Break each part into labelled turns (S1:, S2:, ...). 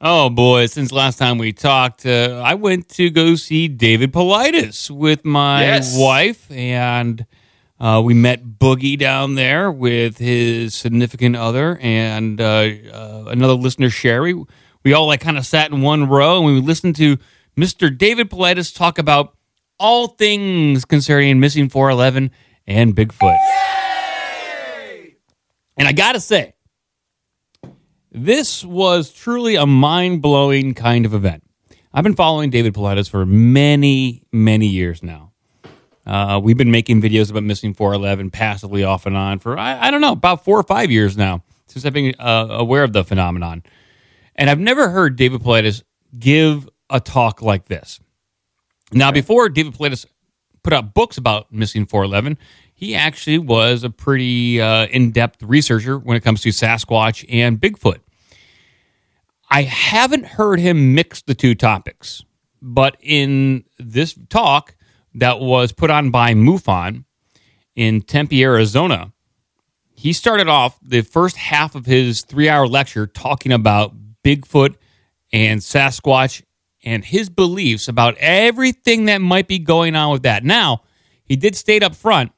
S1: Oh boy! Since last time we talked, uh, I went to go see David Paulides with my
S2: Yes.
S1: wife, and uh, we met Boogie down there with his significant other and uh, uh, another listener, Sherry. We all like kind of sat in one row and we listened to Mr. David Paulides talk about all things concerning missing 411 and Bigfoot. And I gotta say, this was truly a mind blowing kind of event. I've been following David Paulides for many, many years now. Uh, we've been making videos about missing 411 passively off and on for, I, I don't know, about four or five years now since I've been uh, aware of the phenomenon. And I've never heard David Paulides give a talk like this. Now, before David Paulides put out books about missing 411, he actually was a pretty uh, in depth researcher when it comes to Sasquatch and Bigfoot. I haven't heard him mix the two topics, but in this talk that was put on by MUFON in Tempe, Arizona, he started off the first half of his three hour lecture talking about Bigfoot and Sasquatch and his beliefs about everything that might be going on with that. Now, he did state up front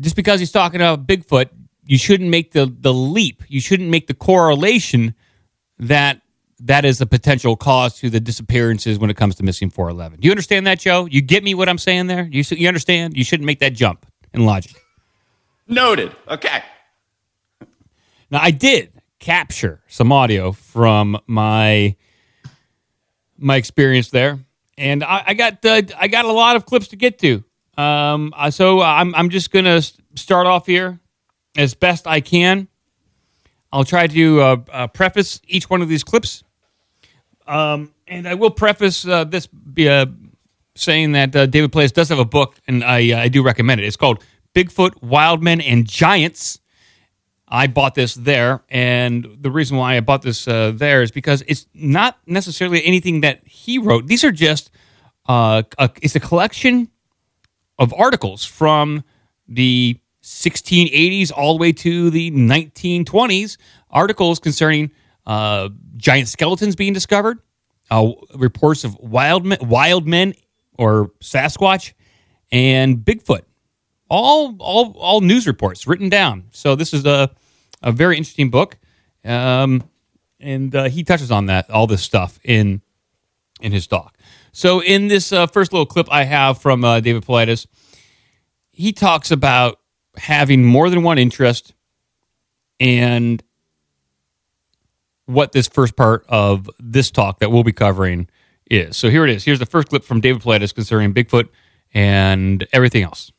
S1: just because he's talking about Bigfoot, you shouldn't make the, the leap. You shouldn't make the correlation that that is a potential cause to the disappearances when it comes to missing 411. Do you understand that, Joe? You get me what I'm saying there? You, you understand? You shouldn't make that jump in logic.
S2: Noted. Okay.
S1: Now, I did capture some audio from my my experience there, and I, I got uh, I got a lot of clips to get to. Um, uh, so I'm I'm just gonna start off here as best I can. I'll try to uh, uh, preface each one of these clips, um, and I will preface uh, this uh, saying that uh, David Paulides does have a book, and I uh, I do recommend it. It's called Bigfoot, Wildmen, and Giants. I bought this there, and the reason why I bought this uh, there is because it's not necessarily anything that he wrote. These are just uh, a, it's a collection of articles from the 1680s all the way to the 1920s. Articles concerning uh, giant skeletons being discovered, uh, reports of wild men, wild men or Sasquatch, and Bigfoot all all all news reports written down. So this is a a very interesting book, um, and uh, he touches on that all this stuff in in his talk. So in this uh, first little clip I have from uh, David Paulides, he talks about having more than one interest and what this first part of this talk that we'll be covering is. So here it is. Here's the first clip from David Paulides concerning Bigfoot and everything else.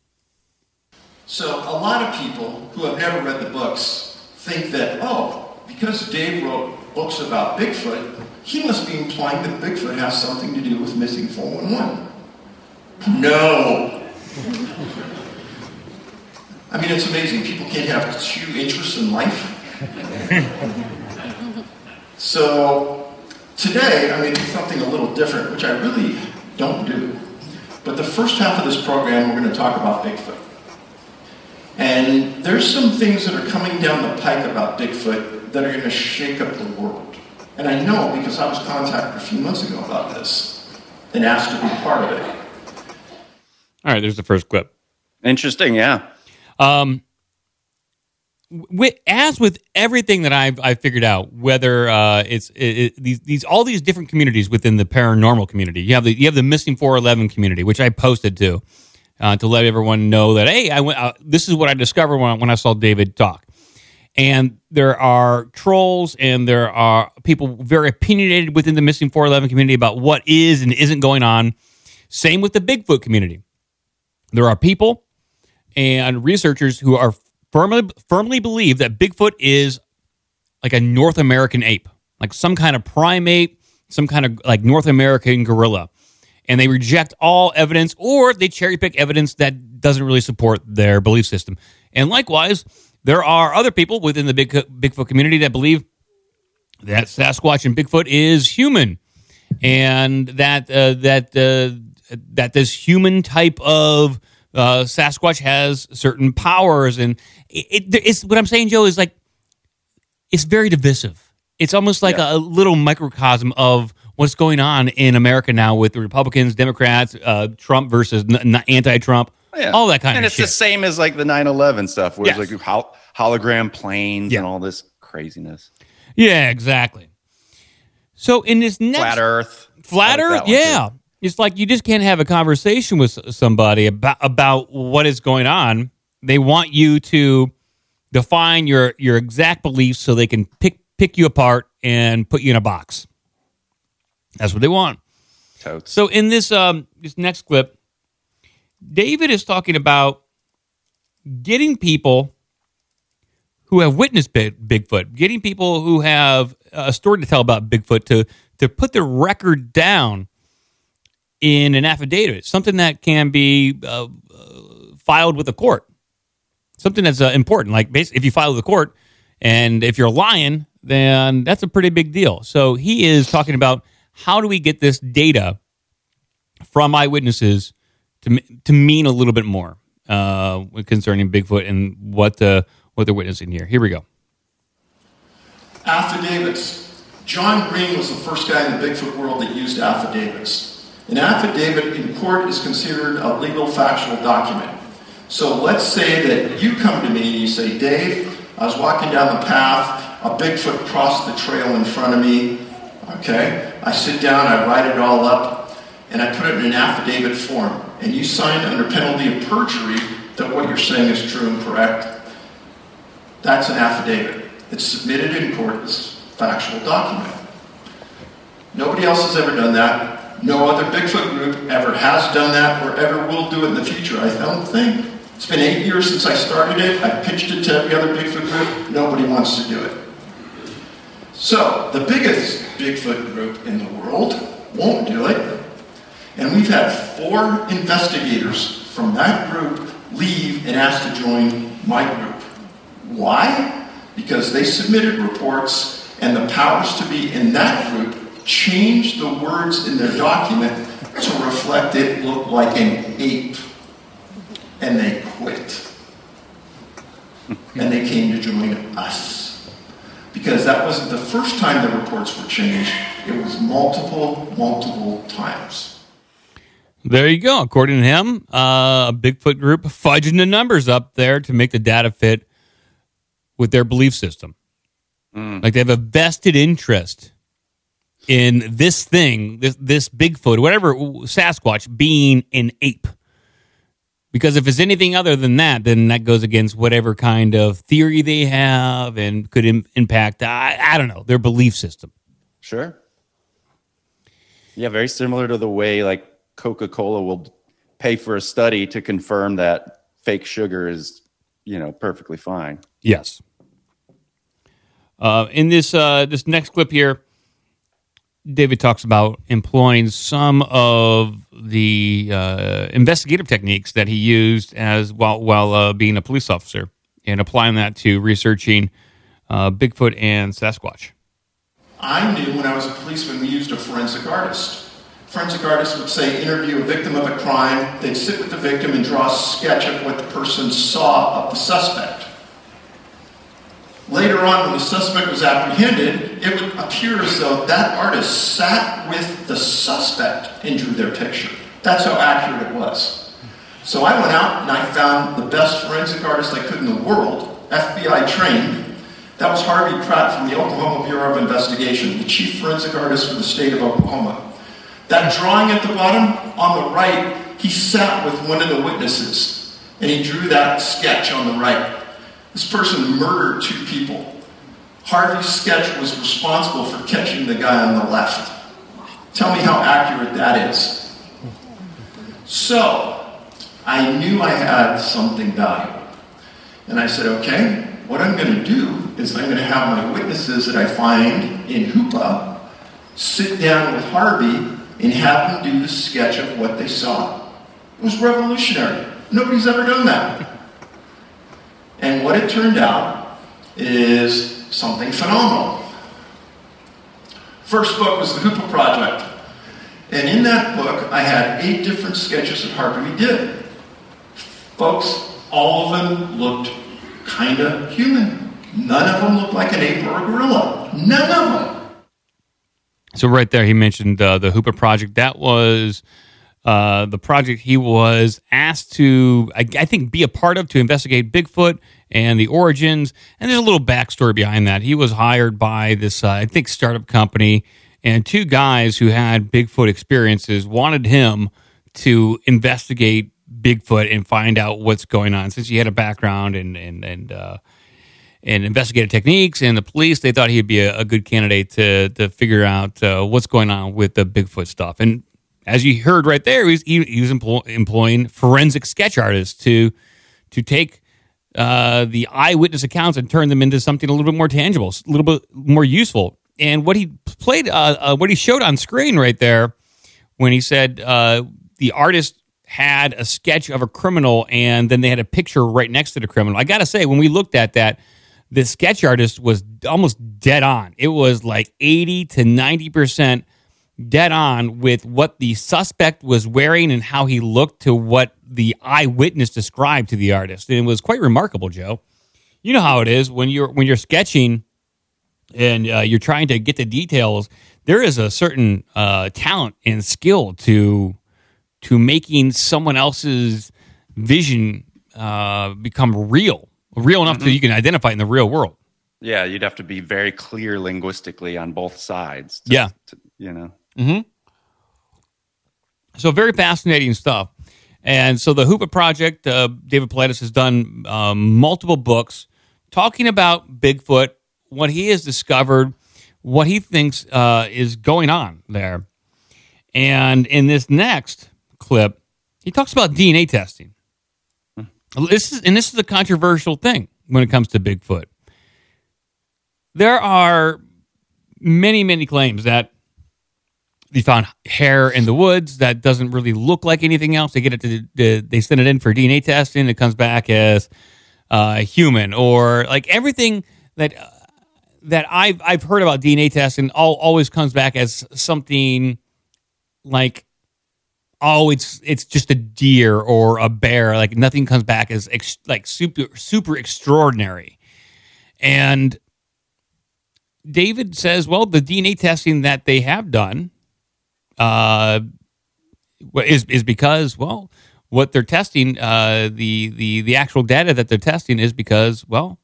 S3: So a lot of people who have never read the books think that, oh, because Dave wrote books about Bigfoot, he must be implying that Bigfoot has something to do with missing 411. No. I mean, it's amazing. People can't have two interests in life. so today, I'm going to do something a little different, which I really don't do. But the first half of this program, we're going to talk about Bigfoot. And there's some things that are coming down the pike about Bigfoot that are going to shake up the world. And I know because I was contacted a few months ago about this and asked to be part of it.
S1: All right, there's the first clip.
S2: Interesting. Yeah.
S1: Um, with, as with everything that I've I've figured out, whether uh, it's it, it, these these all these different communities within the paranormal community, you have the you have the missing four eleven community, which I posted to uh, to let everyone know that hey, I went. Uh, this is what I discovered when I, when I saw David talk. And there are trolls and there are people very opinionated within the missing 411 community about what is and isn't going on. Same with the Bigfoot community. There are people and researchers who are firmly firmly believe that Bigfoot is like a North American ape, like some kind of primate, some kind of like North American gorilla. And they reject all evidence or they cherry pick evidence that doesn't really support their belief system. And likewise, there are other people within the Big, Bigfoot community that believe that Sasquatch and Bigfoot is human and that uh, that uh, that this human type of uh, Sasquatch has certain powers, and it, it, it's what I'm saying, Joe, is like it's very divisive. it's almost like
S2: Yeah.
S1: a, little microcosm of what's going on in America now with the Republicans, Democrats, uh, Trump versus n- n- anti-Trump,
S2: Yeah.
S1: all that kind
S2: and
S1: of And
S2: it's
S1: shit.
S2: the same as like the 9-11 stuff where
S1: Yes.
S2: it's like hol- hologram planes
S1: Yeah.
S2: and all this craziness
S1: yeah, exactly. So in this next
S2: flat earth
S1: Flat
S2: like
S1: Earth, yeah.
S2: too.
S1: It's like you just can't have a conversation with somebody about about what is going on. They want you to define your your exact beliefs so they can pick pick you apart and put you in a box. That's what they want.
S2: Totes.
S1: So in this um this next clip, David is talking about getting people who have witnessed Big, Bigfoot, getting people who have a story to tell about Bigfoot to to put their record down in an affidavit, something that can be uh, uh, filed with a court, something that's uh, important. Like basically, if you file with the court, and if you're lying, then that's a pretty big deal. So he is talking about how do we get this data from eyewitnesses to to mean a little bit more uh, concerning Bigfoot and what the what they're witnessing here. Here we go.
S3: Affidavits. John Green was the first guy in the Bigfoot world that used affidavits. An affidavit in court is considered a legal factual document. So let's say that you come to me and you say, Dave, I was walking down the path, a Bigfoot crossed the trail in front of me. Okay? I sit down, I write it all up, and I put it in an affidavit form. And you sign under penalty of perjury that what you're saying is true and correct. That's an affidavit. It's submitted in court as a factual document. Nobody else has ever done that. No other Bigfoot group ever has done that or ever will do it in the future, I don't think. It's been eight years since I started it. I pitched it to every other Bigfoot group. Nobody wants to do it. So, the biggest Bigfoot group in the world won't do it. And we've had four investigators from that group leave and ask to join my group. Why? Because they submitted reports and the powers to be in that group changed the words in their document to reflect it looked like an ape. And they quit. And they came to join us. Because that wasn't the first time the reports were changed, it was multiple, multiple times.
S1: There you go. According to him, uh, a Bigfoot group fudging the numbers up there to make the data fit with their belief system. Like they have a vested interest in this thing, this this Bigfoot, whatever Sasquatch, being an ape. Because if it's anything other than that, then that goes against whatever kind of theory they have and could Im- impact, I, I don't know, their belief system.
S2: Sure. Yeah, very similar to the way like Coca Cola will pay for a study to confirm that fake sugar is, you know, perfectly fine.
S1: Yes. Uh, in this uh, this next clip here, David talks about employing some of the uh, investigative techniques that he used as while while uh, being a police officer and applying that to researching uh, Bigfoot and Sasquatch.
S3: I knew when I was a policeman we used a forensic artist. Forensic artists would say interview a victim of a crime, they'd sit with the victim and draw a sketch of what the person saw of the suspect. Later on, when the suspect was apprehended, it would appear as though that artist sat with the suspect and drew their picture. That's how accurate it was. So I went out and I found the best forensic artist I could in the world, FBI trained. That was Harvey Pratt from the Oklahoma Bureau of Investigation, the chief forensic artist for the state of Oklahoma. That drawing at the bottom, on the right, he sat with one of the witnesses and he drew that sketch on the right. This person murdered two people. Harvey's sketch was responsible for catching the guy on the left. Tell me how accurate that is. So, I knew I had something valuable. And I said, okay, what I'm going to do is I'm going to have my witnesses that I find in Hoopa sit down with Harvey and have them do the sketch of what they saw. It was revolutionary. Nobody's ever done that. And what it turned out is something phenomenal. First book was the Hoopa Project. And in that book, I had eight different sketches that Harvey did. Folks, all of them looked kind of human. None of them looked like an ape or a gorilla. None of them.
S1: So right there, he mentioned uh, the Hoopa project. That was uh, the project he was asked to, I, I, think, be a part of to investigate Bigfoot and the origins. And there's a little backstory behind that. He was hired by this, uh, I think, startup company, and two guys who had Bigfoot experiences wanted him to investigate Bigfoot and find out what's going on. Since he had a background and and and uh, and investigative techniques and the police, they thought he'd be a, a good candidate to to figure out uh, what's going on with the Bigfoot stuff. And as you heard right there, he was, he, was employ, employing forensic sketch artists to to take uh, the eyewitness accounts and turn them into something a little bit more tangible, a little bit more useful. And what he played, uh, uh, what he showed on screen right there, when he said uh, the artist had a sketch of a criminal and then they had a picture right next to the criminal. I got to say, when we looked at that, the sketch artist was almost dead on. It was like 80 to 90% dead on with what the suspect was wearing and how he looked to what the eyewitness described to the artist. And it was quite remarkable, Joe. You know how it is when you're when you're sketching and uh, you're trying to get the details. There is a certain uh, talent and skill to to making someone else's vision uh, become real, real enough mm-hmm. that you can identify in the real world.
S2: Yeah, you'd have to be very clear linguistically on both sides. To,
S1: yeah,
S2: to, you know.
S1: Hmm. So very fascinating stuff. And so the Hoopa Project, uh, David Paulides has done um, multiple books talking about Bigfoot, what he has discovered, what he thinks uh, is going on there. And in this next clip, he talks about DNA testing. This is, and this is a controversial thing when it comes to Bigfoot. There are many, many claims that they found hair in the woods that doesn't really look like anything else. They get it to, they send it in for DNA testing. It comes back as uh, human or like everything that uh, that I've I've heard about DNA testing all, always comes back as something like oh, it's it's just a deer or a bear. Like nothing comes back as ex, like super super extraordinary. And David says, well, the DNA testing that they have done uh, is is because well, what they're testing, uh, the the the actual data that they're testing is because well,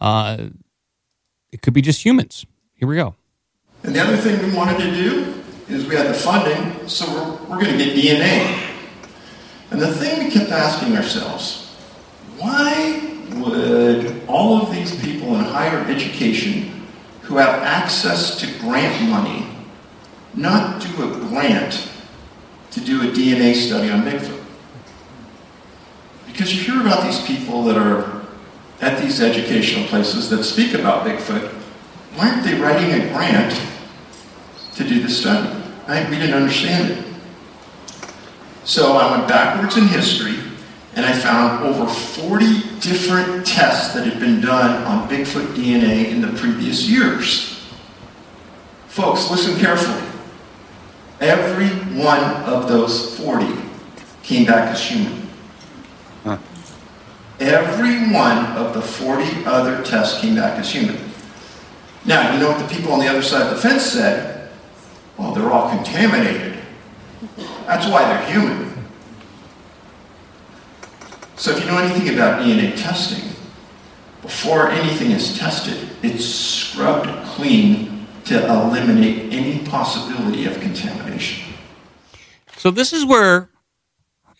S1: uh, it could be just humans. Here we go.
S3: And the other thing we wanted to do is we had the funding, so we're, we're going to get DNA. And the thing we kept asking ourselves, why would all of these people in higher education who have access to grant money not do a grant to do a DNA study on Bigfoot? Because you hear about these people that are at these educational places that speak about Bigfoot, why aren't they writing a grant to do the study? Right? We didn't understand it. So I went backwards in history and I found over 40 different tests that had been done on Bigfoot DNA in the previous years. Folks, listen carefully. Every one of those 40 came back as human. Huh. Every one of the 40 other tests came back as human. Now, you know what the people on the other side of the fence said? Well, they're all contaminated. That's why they're human. So if you know anything about DNA testing, before anything is tested, it's scrubbed clean to eliminate any possibility of contamination.
S1: So this is where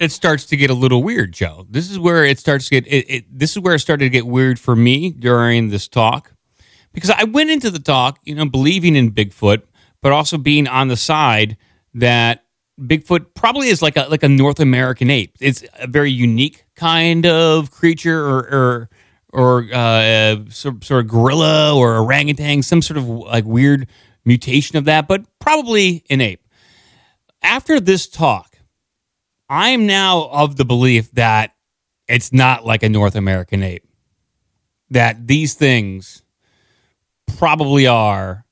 S1: it starts to get a little weird, Joe. This is where it starts to get it, it, this is where it started to get weird for me during this talk because I went into the talk, you know, believing in Bigfoot, but also being on the side that Bigfoot probably is like a like a North American ape. It's a very unique kind of creature, or or, or uh, sort, sort of gorilla or orangutan, some sort of like weird mutation of that, but probably an ape. After this talk, I am now of the belief that it's not like a North American ape. That these things probably are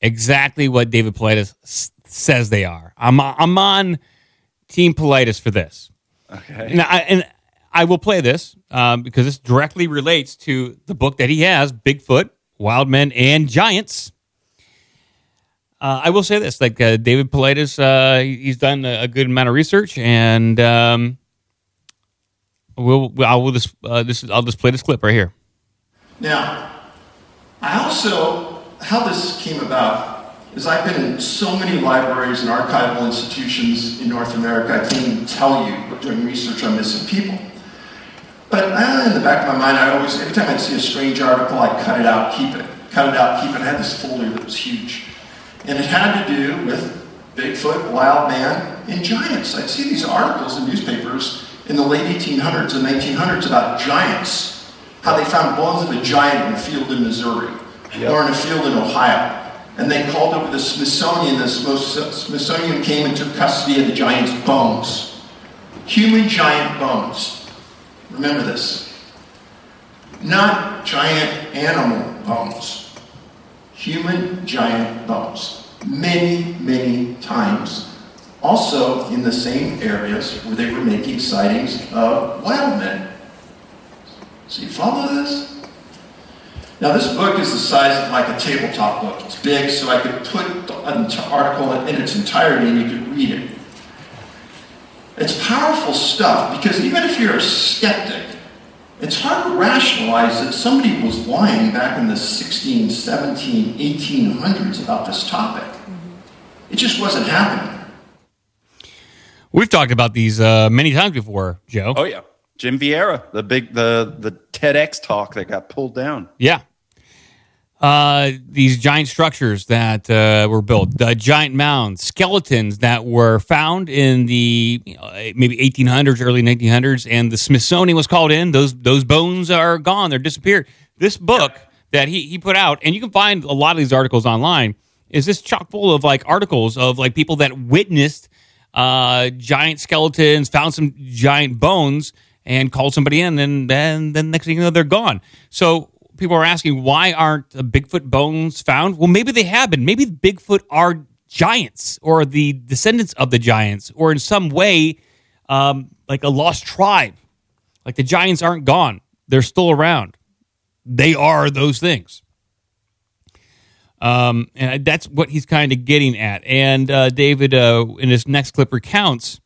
S1: exactly what David Paulides s- says they are. I'm I'm on Team Paulides for this.
S2: Okay.
S1: Now, I, and I will play this um, because this directly relates to the book that he has, Bigfoot, Wild Men, and Giants. Uh, I will say this: like uh, David Paulides, uh, he's done a, good amount of research, and um, we'll I will just uh, this I'll just play this clip right here.
S3: Now, I also how this came about is I've been in so many libraries and archival institutions in North America. I can't even tell you doing research on missing people. But uh, in the back of my mind, I always every time I'd see a strange article, I'd cut it out, keep it, cut it out, keep it. I had this folder that was huge. And it had to do with Bigfoot, wild man, and giants. I'd see these articles in newspapers in the late 1800s and 1900s about giants, how they found bones of a giant in a field in Missouri yep. or in a field in Ohio. And they called over the Smithsonian. The Smithsonian came and took custody of the giant's bones. Human giant bones. Remember this. Not giant animal bones human giant bones many, many times. Also in the same areas where they were making sightings of wild men. So you follow this? Now this book is the size of like a tabletop book. It's big, so I could put the article in its entirety and you could read it. It's powerful stuff because even if you're a skeptic, it's hard to rationalize that somebody was lying back in the 16, 17, 1800s about this topic. Mm-hmm. It just wasn't happening.
S1: We've talked about these uh, many times before, Joe.
S2: Oh yeah, Jim Vieira, the big the the TEDx talk that got pulled down.
S1: Yeah, uh, these giant structures that uh, were built, the giant mounds, skeletons that were found in the you know, maybe 1800s, early 1900s, and the Smithsonian was called in. Those those bones are gone; they're disappeared. This book that he he put out, and you can find a lot of these articles online, is this chock full of like articles of like people that witnessed uh, giant skeletons, found some giant bones, and called somebody in, and then then next thing you know, they're gone. So people are asking why aren't the Bigfoot bones found? Well, maybe they have been. Maybe Bigfoot are giants or the descendants of the giants, or in some way, um, like a lost tribe. Like the giants aren't gone; they're still around. They are those things. Um, and that's what he's kind of getting at. And uh, David, uh, in his next clip, recounts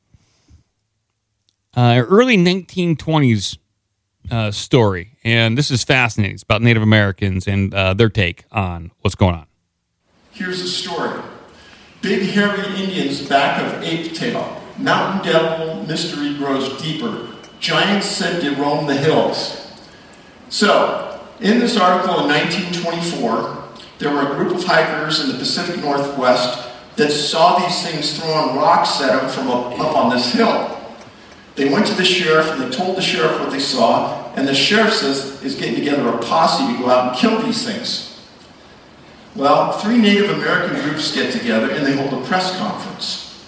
S1: uh, early 1920s uh, story, and this is fascinating. It's about Native Americans and uh, their take on what's going on.
S3: Here's the story Big hairy Indians back of Ape Tail. Mountain devil mystery grows deeper. Giants said to roam the hills. So, in this article in 1924, there were a group of hikers in the Pacific Northwest that saw these things throwing rocks at them from up, up on this hill. They went to the sheriff and they told the sheriff what they saw, and the sheriff says is getting together a posse to go out and kill these things. Well, three Native American groups get together and they hold a press conference.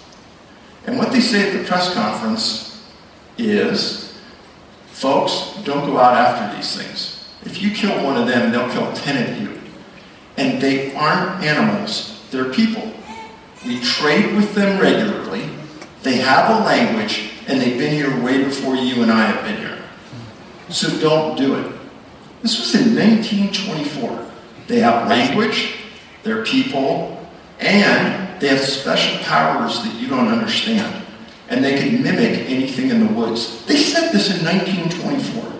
S3: And what they say at the press conference is, folks, don't go out after these things. If you kill one of them, they'll kill ten of you. And they aren't animals, they're people. We trade with them regularly. They have a language and they've been here way before you and I have been here. So don't do it. This was in 1924. They have language, they're people, and they have special powers that you don't understand. And they can mimic anything in the woods. They said this in 1924.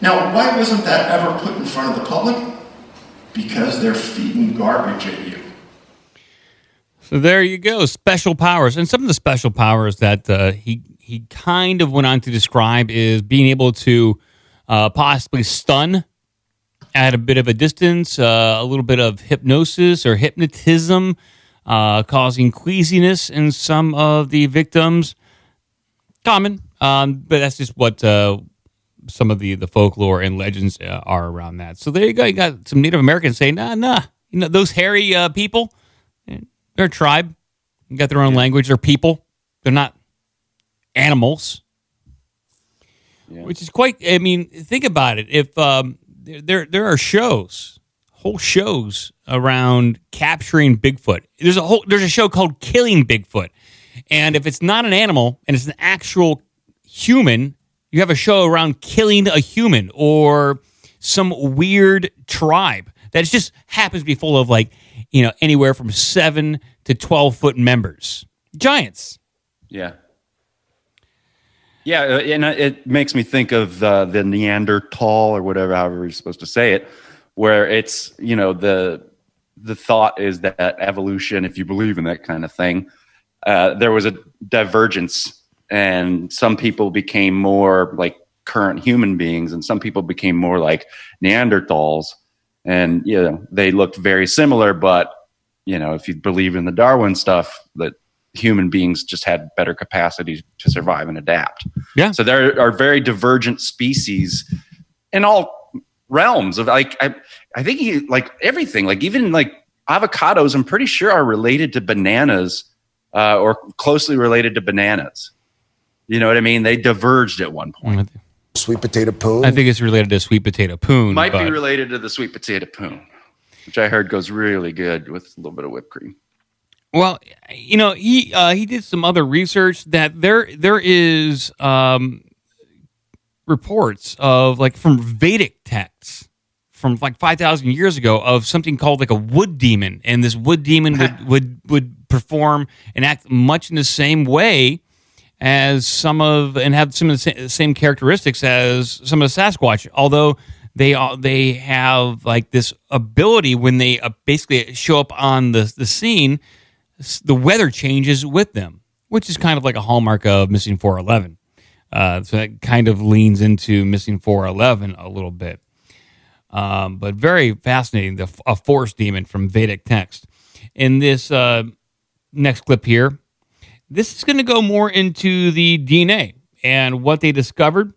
S3: Now, why wasn't that ever put in front of the public? Because they're feeding garbage at you.
S1: So there you go, special powers, and some of the special powers that uh, he he kind of went on to describe is being able to uh, possibly stun at a bit of a distance, uh, a little bit of hypnosis or hypnotism, uh, causing queasiness in some of the victims. Common, um, but that's just what uh, some of the the folklore and legends uh, are around that. So there you go. You got some Native Americans saying, "Nah, nah, you know those hairy people." They're a tribe. They got their own yeah. language. They're people. They're not animals. Yeah. Which is quite. I mean, think about it. If um, there there are shows, whole shows around capturing Bigfoot. There's a whole there's a show called Killing Bigfoot, and if it's not an animal and it's an actual human, you have a show around killing a human or some weird tribe that just happens to be full of like, you know, anywhere from seven to 12 foot members. Giants.
S2: Yeah. Yeah, uh, and uh, it makes me think of uh, the Neanderthal or whatever, however you're supposed to say it, where it's you know the the thought is that evolution, if you believe in that kind of thing, uh, there was a divergence, and some people became more like current human beings, and some people became more like Neanderthals, and you know they looked very similar, but you know if you believe in the Darwin stuff, that human beings just had better capacity to survive and adapt.
S1: Yeah.
S2: So there are very divergent species in all realms of like I I think he, like everything like even like avocados I'm pretty sure are related to bananas uh, or closely related to bananas. You know what I mean? They diverged at one point.
S4: Sweet potato poo.
S1: I think it's related to sweet potato poon.
S2: Might be related to the sweet potato poon, which I heard goes really good with a little bit of whipped cream.
S1: Well, you know, he uh, he did some other research that there there is um, reports of like from Vedic texts from like five thousand years ago of something called like a wood demon, and this wood demon would would would perform and act much in the same way as some of and have some of the same characteristics as some of the Sasquatch, although they are they have like this ability when they uh, basically show up on the the scene the weather changes with them, which is kind of like a hallmark of Missing 411. Uh, so that kind of leans into Missing 411 a little bit. Um, but very fascinating, the, a force demon from Vedic text. In this uh, next clip here, this is going to go more into the DNA and what they discovered.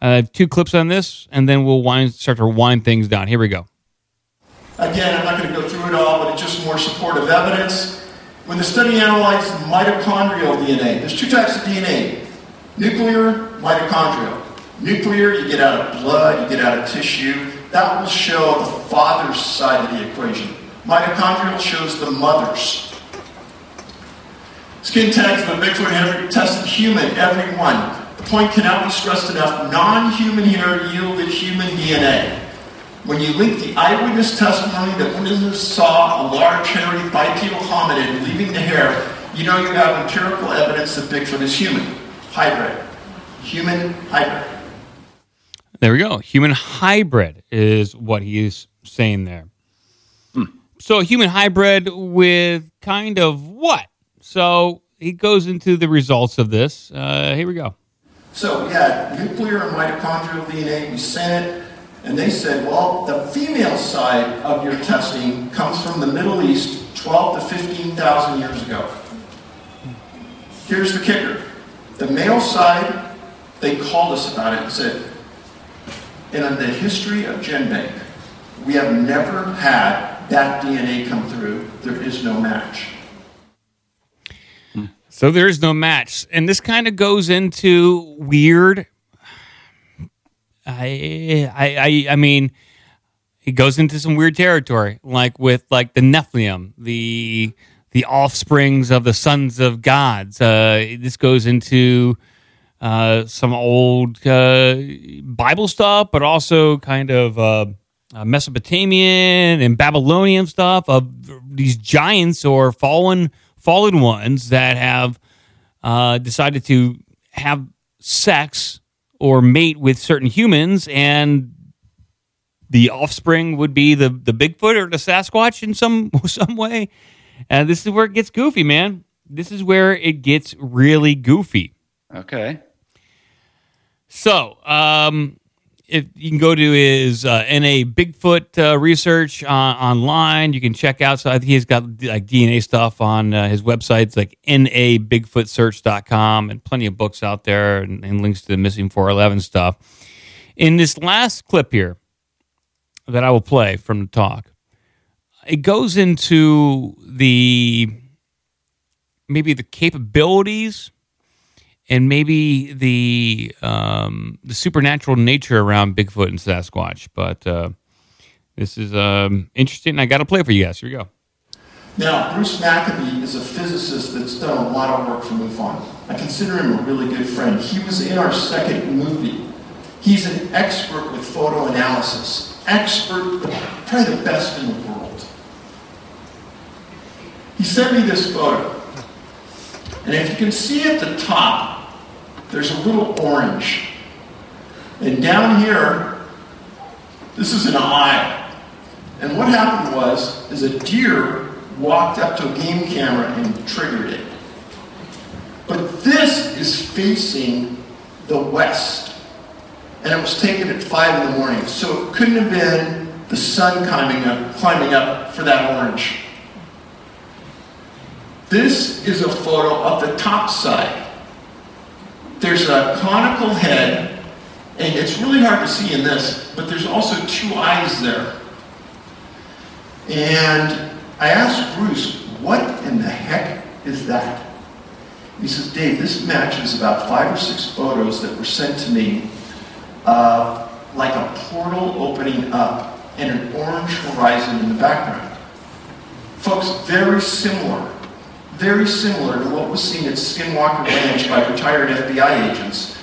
S1: Uh, two clips on this, and then we'll wind, start to wind things down. Here we go.
S3: Again, I'm not going to go through it all, but it's just more supportive evidence. When the study analyzed mitochondrial DNA, there's two types of DNA nuclear, mitochondrial. Nuclear, you get out of blood, you get out of tissue. That will show the father's side of the equation. Mitochondrial shows the mother's. Skin tags of a Bigfoot have tested human, every one. The point cannot be stressed enough. Non-human hair yielded human DNA. When you link the eyewitness testimony that witnesses saw a large hairy bipedal hominid leaving the hair, you know you have empirical evidence that Bigfoot is human. Hybrid. Human hybrid.
S1: There we go. Human hybrid is what he's saying there. So, human hybrid with kind of what? So, he goes into the results of this. Uh, here we go.
S3: So we had nuclear and mitochondrial DNA, we sent it, and they said, well, the female side of your testing comes from the Middle East 12 to 15,000 years ago. Here's the kicker. The male side, they called us about it and said, in the history of GenBank, we have never had that DNA come through. There is no match.
S1: So, there is no match. And this kind of goes into weird. I, I, I, I mean, he goes into some weird territory, like with like the Nephilim, the the offsprings of the sons of gods. Uh, this goes into uh, some old uh, Bible stuff, but also kind of uh, uh, Mesopotamian and Babylonian stuff of these giants or fallen fallen ones that have uh, decided to have sex or mate with certain humans and the offspring would be the the Bigfoot or the Sasquatch in some some way. And this is where it gets goofy, man. This is where it gets really goofy.
S2: Okay.
S1: So, um, if you can go to his uh, NA Bigfoot uh, research uh, online, you can check out. So I think he's got like DNA stuff on uh, his websites, like nabigfootsearch.com, and plenty of books out there and, and links to the missing 411 stuff. In this last clip here that I will play from the talk, it goes into the maybe the capabilities and maybe the um, the supernatural nature around Bigfoot and Sasquatch. But uh, this is um, interesting. I got to play for you guys. Here we go.
S3: Now, Bruce Maccabee is a physicist that's done a lot of work for MUFON. I consider him a really good friend. He was in our second movie. He's an expert with photo analysis. Expert, probably the best in the world. He sent me this photo. And if you can see at the top, there's a little orange. And down here, this is an eye. And what happened was, is a deer walked up to a game camera and triggered it. But this is facing the west. And it was taken at 5 in the morning. So it couldn't have been the sun climbing up, climbing up for that orange. This is a photo of the top side. There's a conical head, and it's really hard to see in this, but there's also two eyes there. And I asked Bruce, what in the heck is that? He says, Dave, this matches about five or six photos that were sent to me uh, like a portal opening up and an orange horizon in the background. Folks, very similar very similar to what was seen at Skinwalker Ranch by retired FBI agents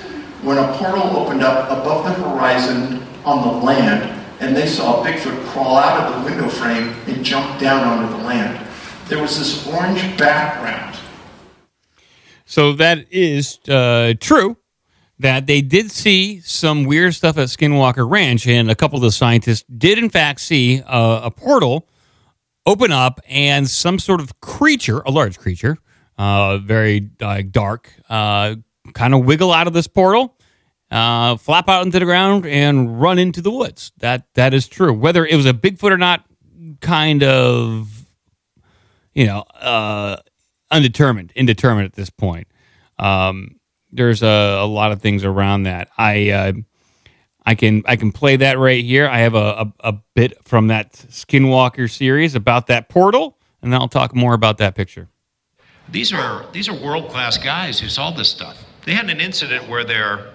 S3: when a portal opened up above the horizon on the land and they saw Bigfoot crawl out of the window frame and jump down onto the land. There was this orange background.
S1: So that is uh, true that they did see some weird stuff at Skinwalker Ranch, and a couple of the scientists did, in fact, see uh, a portal open up and some sort of creature, a large creature, uh, very uh, dark, uh, kind of wiggle out of this portal, uh, flap out into the ground, and run into the woods. That that is true. Whether it was a Bigfoot or not, kind of, you know, uh, undetermined, indeterminate at this point. Um, there's a, a, lot of things around that. I uh, I can I can play that right here. I have a, a, a bit from that Skinwalker series about that portal, and then I'll talk more about that picture.
S4: These are these are world class guys who saw this stuff. They had an incident where they're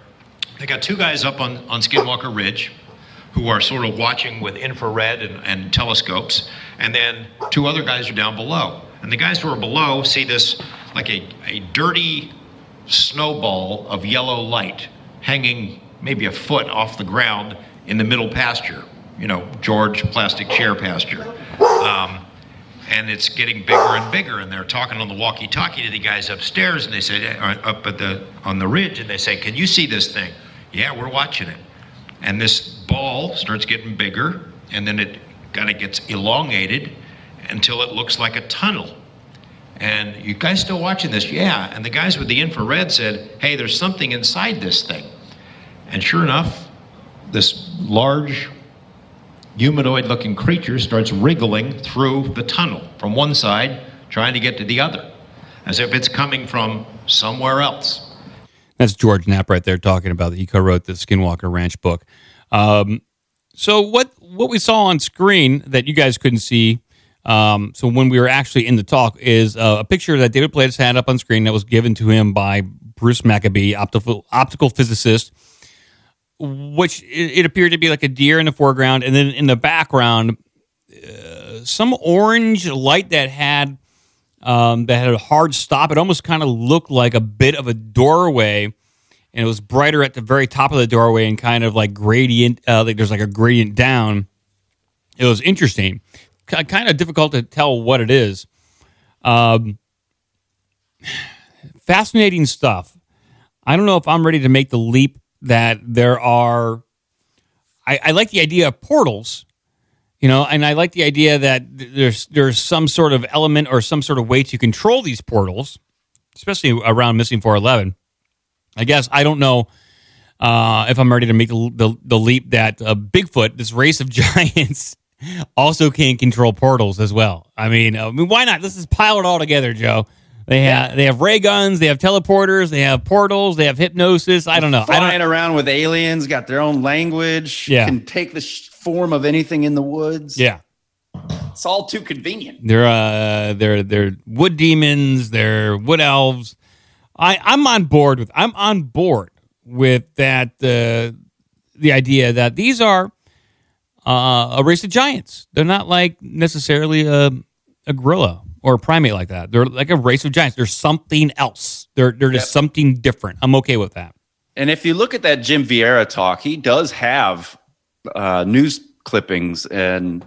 S4: they got two guys up on, on Skinwalker Ridge who are sort of watching with infrared and, and telescopes, and then two other guys are down below. And the guys who are below see this like a, a dirty snowball of yellow light hanging maybe a foot off the ground in the middle pasture, you know, George plastic chair pasture. Um, and it's getting bigger and bigger, and they're talking on the walkie-talkie to the guys upstairs, and they say uh, up at the on the ridge, and they say, "Can you see this thing?" Yeah, we're watching it. And this ball starts getting bigger, and then it kind of gets elongated until it looks like a tunnel. And you guys still watching this? Yeah. And the guys with the infrared said, "Hey, there's something inside this thing." And sure enough, this large humanoid looking creature starts wriggling through the tunnel from one side, trying to get to the other, as if it's coming from somewhere else.
S1: That's George Knapp right there talking about that he co-wrote the Skinwalker Ranch book. Um, so what what we saw on screen that you guys couldn't see, um, so when we were actually in the talk, is uh, a picture that David Paulides had up on screen that was given to him by Bruce Maccabee, optical optical physicist which it, appeared to be like a deer in the foreground, and then in the background, uh, some orange light that had um, that had a hard stop. It almost kind of looked like a bit of a doorway, and it was brighter at the very top of the doorway, and kind of like gradient. Uh, like there's like a gradient down. It was interesting, kind of difficult to tell what it is. Um, fascinating stuff. I don't know if I'm ready to make the leap that there are. I, I like the idea of portals, you know, and I like the idea that there's there's some sort of element or some sort of way to control these portals, especially around missing 411. I guess I don't know uh, if I'm ready to make the, the, the leap that uh, Bigfoot, this race of giants, also can control portals as well. I mean, I mean, why not? Let's just pile it all together, Joe. They have they have ray guns, they have teleporters, they have portals, they have hypnosis. I don't know.
S2: Flying
S1: I don't,
S2: around with aliens, got their own language.
S1: Yeah.
S2: can take the form of anything in the woods.
S1: Yeah,
S2: it's all too convenient.
S1: They're uh they're they're wood demons, they're wood elves. I I'm on board with I'm on board with that uh, the idea that these are uh, a race of giants. They're not like necessarily a a gorilla or a primate like that. They're like a race of giants. There's something else. They're they're just something different. I'm okay with that.
S2: And if you look at that Jim Vieira talk, he does have uh, news clippings and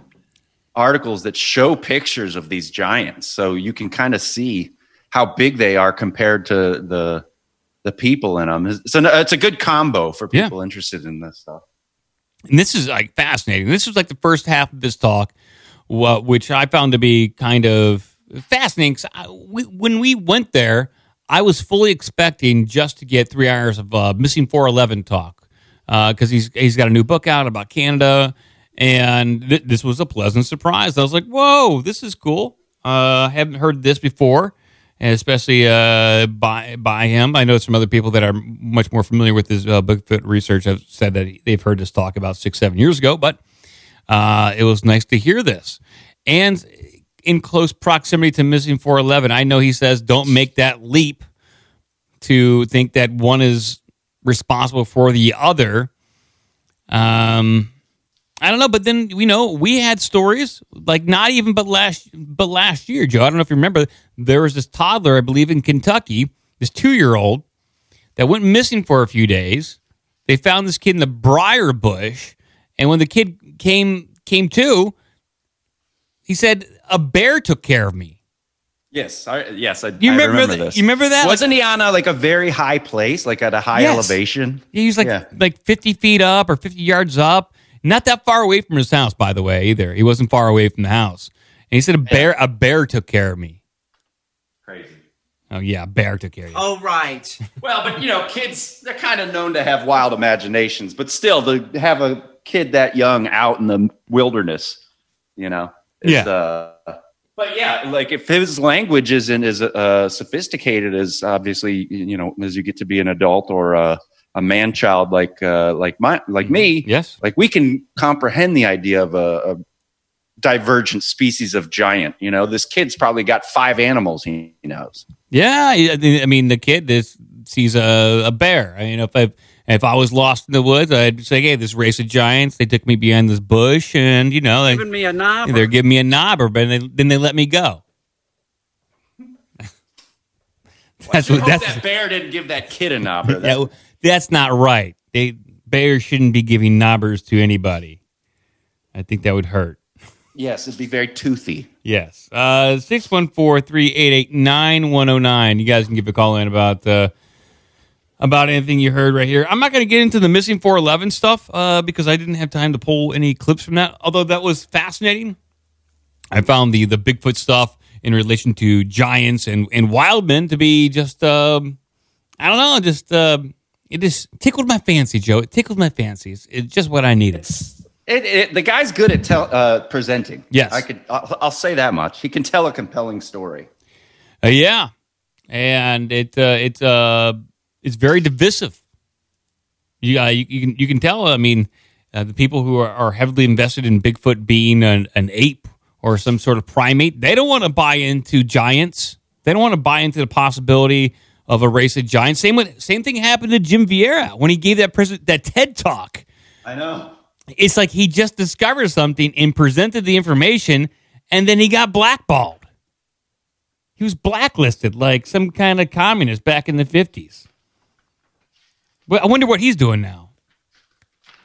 S2: articles that show pictures of these giants, so you can kind of see how big they are compared to the the people in them. So it's a good combo for
S1: Yeah.
S2: people interested in this stuff.
S1: And this is like fascinating. This was like the first half of this talk, which I found to be kind of fascinating. I, we, when we went there, I was fully expecting just to get three hours of uh, missing 411 talk because he's he's got a new book out about Canada, and th- this was a pleasant surprise. I was like, "Whoa, this is cool." Uh, I haven't heard this before, and especially uh, by by him. I know some other people that are much more familiar with his uh, Bigfoot research have said that they've heard this talk about six, seven years ago, but uh, it was nice to hear this. And in close proximity to missing 411, I know he says don't make that leap to think that one is responsible for the other. Um, I don't know, but then we know we had stories like not even but last but last year, Joe. I don't know if you remember. There was this toddler, I believe, in Kentucky, this two year old that went missing for a few days. They found this kid in the briar bush, and when the kid came came to, he said a bear took care of me.
S2: Yes, I, yes, I,
S1: You
S2: I
S1: remember
S2: remember this.
S1: you remember that?
S2: Wasn't he on a, like a very high place, like at a high
S1: Yes.
S2: elevation?
S1: He was like
S2: Yeah.
S1: like fifty feet up or fifty yards up, not that far away from his house, by the way. Either he wasn't far away from the house, and he said a bear a bear took care of me.
S2: Crazy.
S1: Oh yeah, a bear took care of you.
S5: Oh, right.
S2: Well, but you know, kids, they're kind of known to have wild imaginations, but still to have a kid that young out in the wilderness, you know. Is,
S1: Yeah.
S2: Uh, but yeah, like if his language isn't as uh, sophisticated as obviously, you know, as you get to be an adult or a, a man child like uh, like my like me,
S1: Yes.
S2: like we can comprehend the idea of a, a divergent species of giant. You know, this kid's probably got five animals he knows.
S1: Yeah, I I mean the kid this sees a, a bear. I mean, if I if I was lost in the woods, I'd say, "Hey, this race of giants. They took me behind this bush, and you know, they,
S5: Giving me a knob.
S1: they're giving me a knobber, but then they, then they let me go." that's
S2: I
S1: what
S2: hope
S1: that's
S2: that bear didn't give that kid a knobber.
S1: that, that's not right. They bears shouldn't be giving knobbers to anybody. I think that would hurt.
S2: Yes, it'd be very toothy.
S1: Yes. Uh 614-388-9109. You guys can give a call in about uh about anything you heard right here. I'm not going to get into the missing 411 stuff uh because I didn't have time to pull any clips from that. Although that was fascinating. I found the the Bigfoot stuff in relation to giants and and wildmen to be just um I don't know, just uh it just tickled my fancy, Joe. It tickled my fancies. It's just what I needed.
S2: It, it, the guy's good at tell, uh, presenting.
S1: Yes.
S2: I could. I'll, I'll say that much. He can tell a compelling story.
S1: Uh, yeah, and it uh, it's uh it's very divisive. You, uh, you you can you can tell. I mean, uh, the people who are, are heavily invested in Bigfoot being an, an ape or some sort of primate, they don't want to buy into giants. They don't want to buy into the possibility of a race of giants. Same with, same thing happened to Jim Vieira when he gave that pres- that TED talk
S2: I know.
S1: it's like he just discovered something and presented the information and then he got blackballed. He was blacklisted like some kind of communist back in the 50s. Well, I wonder what he's doing now.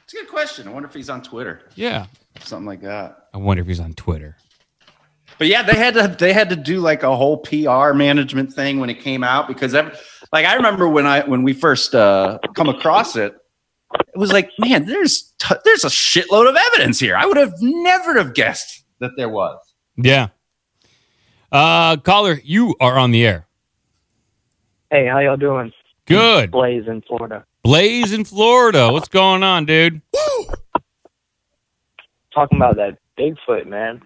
S2: It's a good question. I wonder if he's on Twitter,
S1: Yeah.
S2: something like that.
S1: I wonder if he's on Twitter.
S2: But yeah, they had to they had to do like a whole PR management thing when it came out because ev like I remember when I when we first uh, come across it, it was like, man, there's t- there's a shitload of evidence here. I would have never have guessed that there was.
S1: Yeah. Uh, caller, you are on the air.
S6: Hey, how y'all doing?
S1: Good.
S6: Blaze in Florida.
S1: Blaze in Florida. What's going on, dude?
S6: Talking about that Bigfoot, man.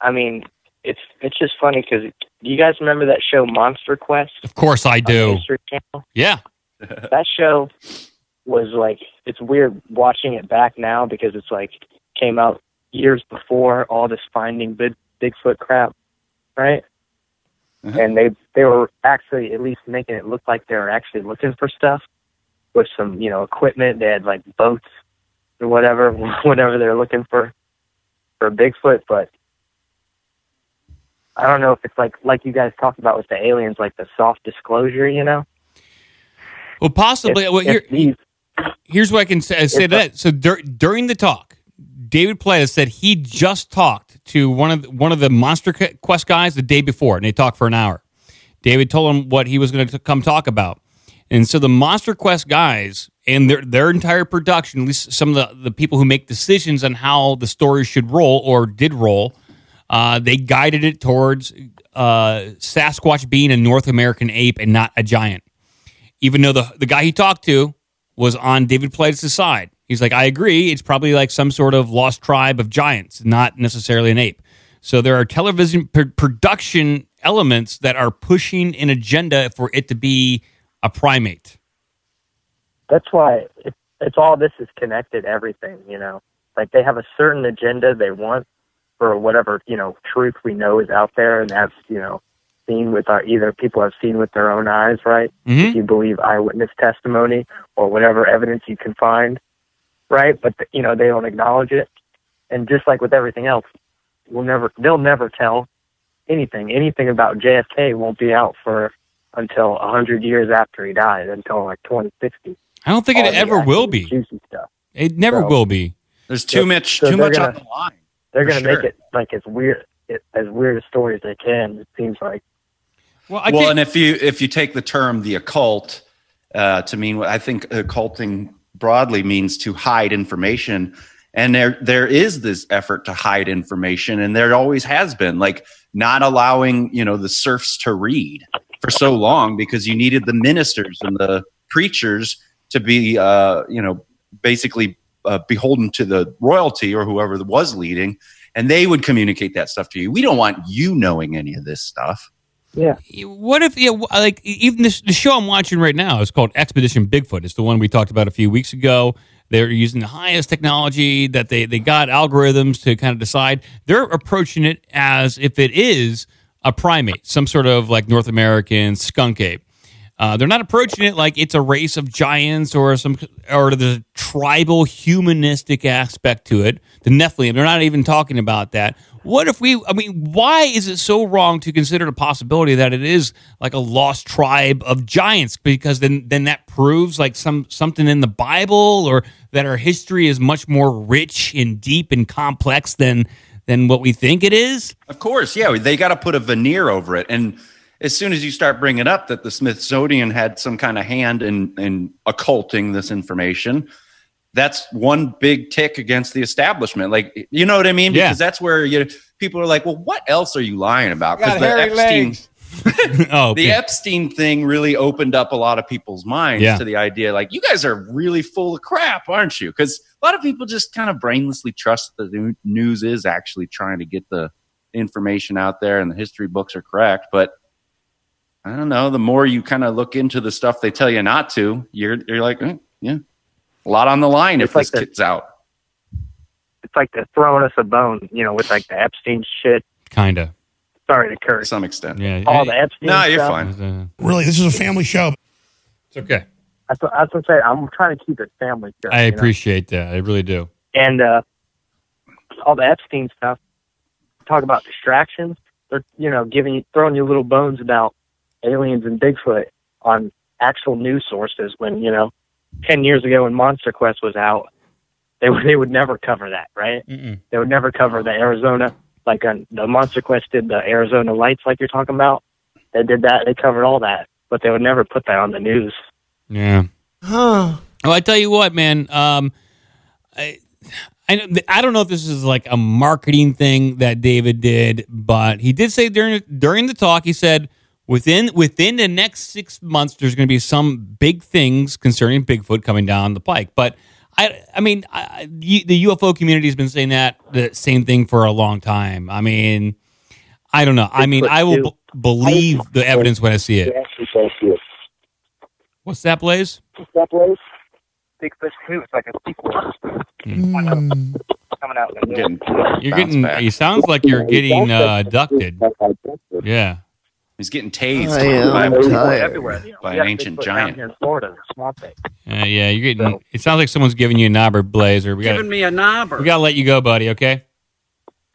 S6: I mean, it's it's just funny because do you guys remember that show Monster Quest?
S1: Of course I do.
S6: History Channel?
S1: Yeah.
S6: That show was like it's weird watching it back now because it's like came out years before all this finding big Bigfoot crap, right?
S2: Mhm.
S6: And they they were actually at least making it look like they were actually looking for stuff with some you know equipment. They had like boats or whatever, whatever they're looking for for Bigfoot. But I don't know if it's like like you guys talked about with the aliens, like the soft disclosure, you know.
S1: Well, possibly.
S6: If-
S1: well, here,
S6: these,
S1: here's what I can say, say to that. So dur- during the talk, David Paulides said he just talked to one of the, one of the Monster Quest guys the day before, and they talked for an hour. David told him what he was going to come talk about, and so the Monster Quest guys and their their entire production, at least some of the, the people who make decisions on how the story should roll or did roll, uh, they guided it towards uh, Sasquatch being a North American ape and not a giant even though the the guy he talked to was on David Paulides's side. He's like, I agree. It's probably like some sort of lost tribe of giants, not necessarily an ape. So there are television pr- production elements that are pushing an agenda for it to be a primate.
S6: that's why it, it's all this is connected. Everything, you know, like they have a certain agenda they want for whatever you know truth we know is out there, and that's you know seen with our either people have seen with their own eyes, right?
S1: Mhm.
S6: If you believe eyewitness testimony or whatever evidence you can find, right? But you know they don't acknowledge it, and just like with everything else, we'll never they'll never tell anything. Anything about JFK won't be out for until a hundred years after he died, until like 2060.
S1: I don't think
S6: All
S1: it ever will be.
S6: juicy stuff.
S1: It never
S6: So-
S1: will be.
S2: There's too
S6: So-
S2: much
S6: so
S2: too much on
S6: gonna-
S2: the line.
S6: They're gonna
S2: sure.
S6: make it like as weird it, as weird a story as they can. It seems like.
S1: Well, I
S2: well, and if you if you take the term the occult uh, to mean what I think occulting broadly means to hide information, and there there is this effort to hide information, and there always has been, like not allowing you know the serfs to read for so long because you needed the ministers and the preachers to be uh, you know basically uh, beholden to the royalty or whoever was leading. And they would communicate that stuff to you. We don't want you knowing any of this stuff.
S6: Yeah.
S1: what if yeah, like even this the show I'm watching right now is called Expedition Bigfoot. It's the one we talked about a few weeks ago. They're using the highest technology that they they got algorithms to kind of decide. They're approaching it as if it is a primate, some sort of like North American skunk ape. Uh, they're not approaching it like it's a race of giants or some or the tribal humanistic aspect to it. The Nephilim. They're not even talking about that. What if we? I mean, why is it so wrong to consider the possibility that it is like a lost tribe of giants? Because then then that proves like some something in the Bible or that our history is much more rich and deep and complex than than what we think it is.
S2: Of course, yeah, they got to put a veneer over it. And as soon as you start bringing up that the Smithsonian had some kind of hand in in occulting this information, that's one big tick against the establishment. Like, you know what I mean?
S1: Yeah.
S2: Because that's where you people are like, well, what else are you lying about? Because the Epstein.
S1: oh,
S2: The
S1: okay.
S2: Epstein thing really opened up a lot of people's minds
S1: Yeah.
S2: to the idea, like, you guys are really full of crap, aren't you? Because a lot of people just kind of brainlessly trust that the news is actually trying to get the information out there and the history books are correct. But I don't know. The more you kind of look into the stuff they tell you not to, you're you're like, eh, yeah, a lot on the line
S6: It's
S2: if
S6: like
S2: this
S6: the-
S2: kid's out.
S6: It's like they're throwing us a bone, you know, with like the Epstein shit.
S1: Kinda.
S6: Sorry to
S2: To
S6: curse.
S2: some extent.
S1: Yeah.
S6: All the Epstein.
S2: No, you're fine.
S1: Uh,
S5: Really, this is a family show.
S1: it's okay.
S6: That's what, that's what I'm saying. I'm trying to keep it family. show,
S1: I
S6: you know?
S1: appreciate that. I really do.
S6: and uh, all the Epstein stuff. Talk about distractions. They're you know giving you throwing you little bones about aliens and Bigfoot on actual news sources. When you know ten years ago when Monster Quest was out, they would they would never cover that, right?
S1: Mm-mm.
S6: They would never cover the Arizona like on the Monster Quest did the Arizona lights like you're talking about. They did that. They covered all that, but they would never put that on the news.
S1: Yeah. Huh. Well, I tell you what, man. Um, I, I I don't know if this is like a marketing thing that David did, but he did say during during the talk, he said within within the next six months, there's going to be some big things concerning Bigfoot coming down the pike. But I, I mean, I, the the UFO community has been saying that the same thing for a long time. I mean, I don't know. I mean, I will b- believe the evidence when I see it. What's that, Blaze? What's that, Blaze?
S6: Bigfoot too. It's like a sequel
S5: Mm.
S6: coming out. in the
S2: Getting
S1: You're getting.
S2: back.
S1: It sounds like you're getting uh, abducted. Yeah.
S2: He's getting tased
S7: I am
S2: by,
S6: everywhere.
S2: By an ancient giant.
S6: here in Florida, swamp thing.
S1: Uh, yeah, you're getting. It sounds like someone's giving you a knobber, Blazer. We got.
S7: Giving me a knobber.
S1: We got to let you go, buddy. Okay.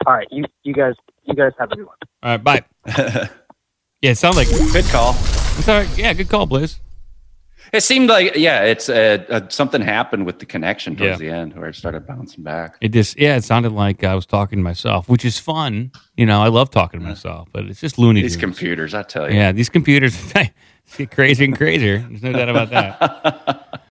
S6: All right, you you guys you guys have a good one.
S1: All right. Bye. Yeah, it sounds like
S2: Good call.
S1: it's all right. Yeah, good call, Blaze.
S2: It seemed like yeah, it's uh, uh, something happened with the connection towards
S1: Yeah.
S2: the end where it started bouncing back.
S1: It just yeah, it sounded like I was talking to myself, which is fun. You know, I love talking to myself, but it's just loony.
S2: These
S1: tunes.
S2: computers, I tell you.
S1: Yeah, these computers get crazier and crazier. There's no doubt about that.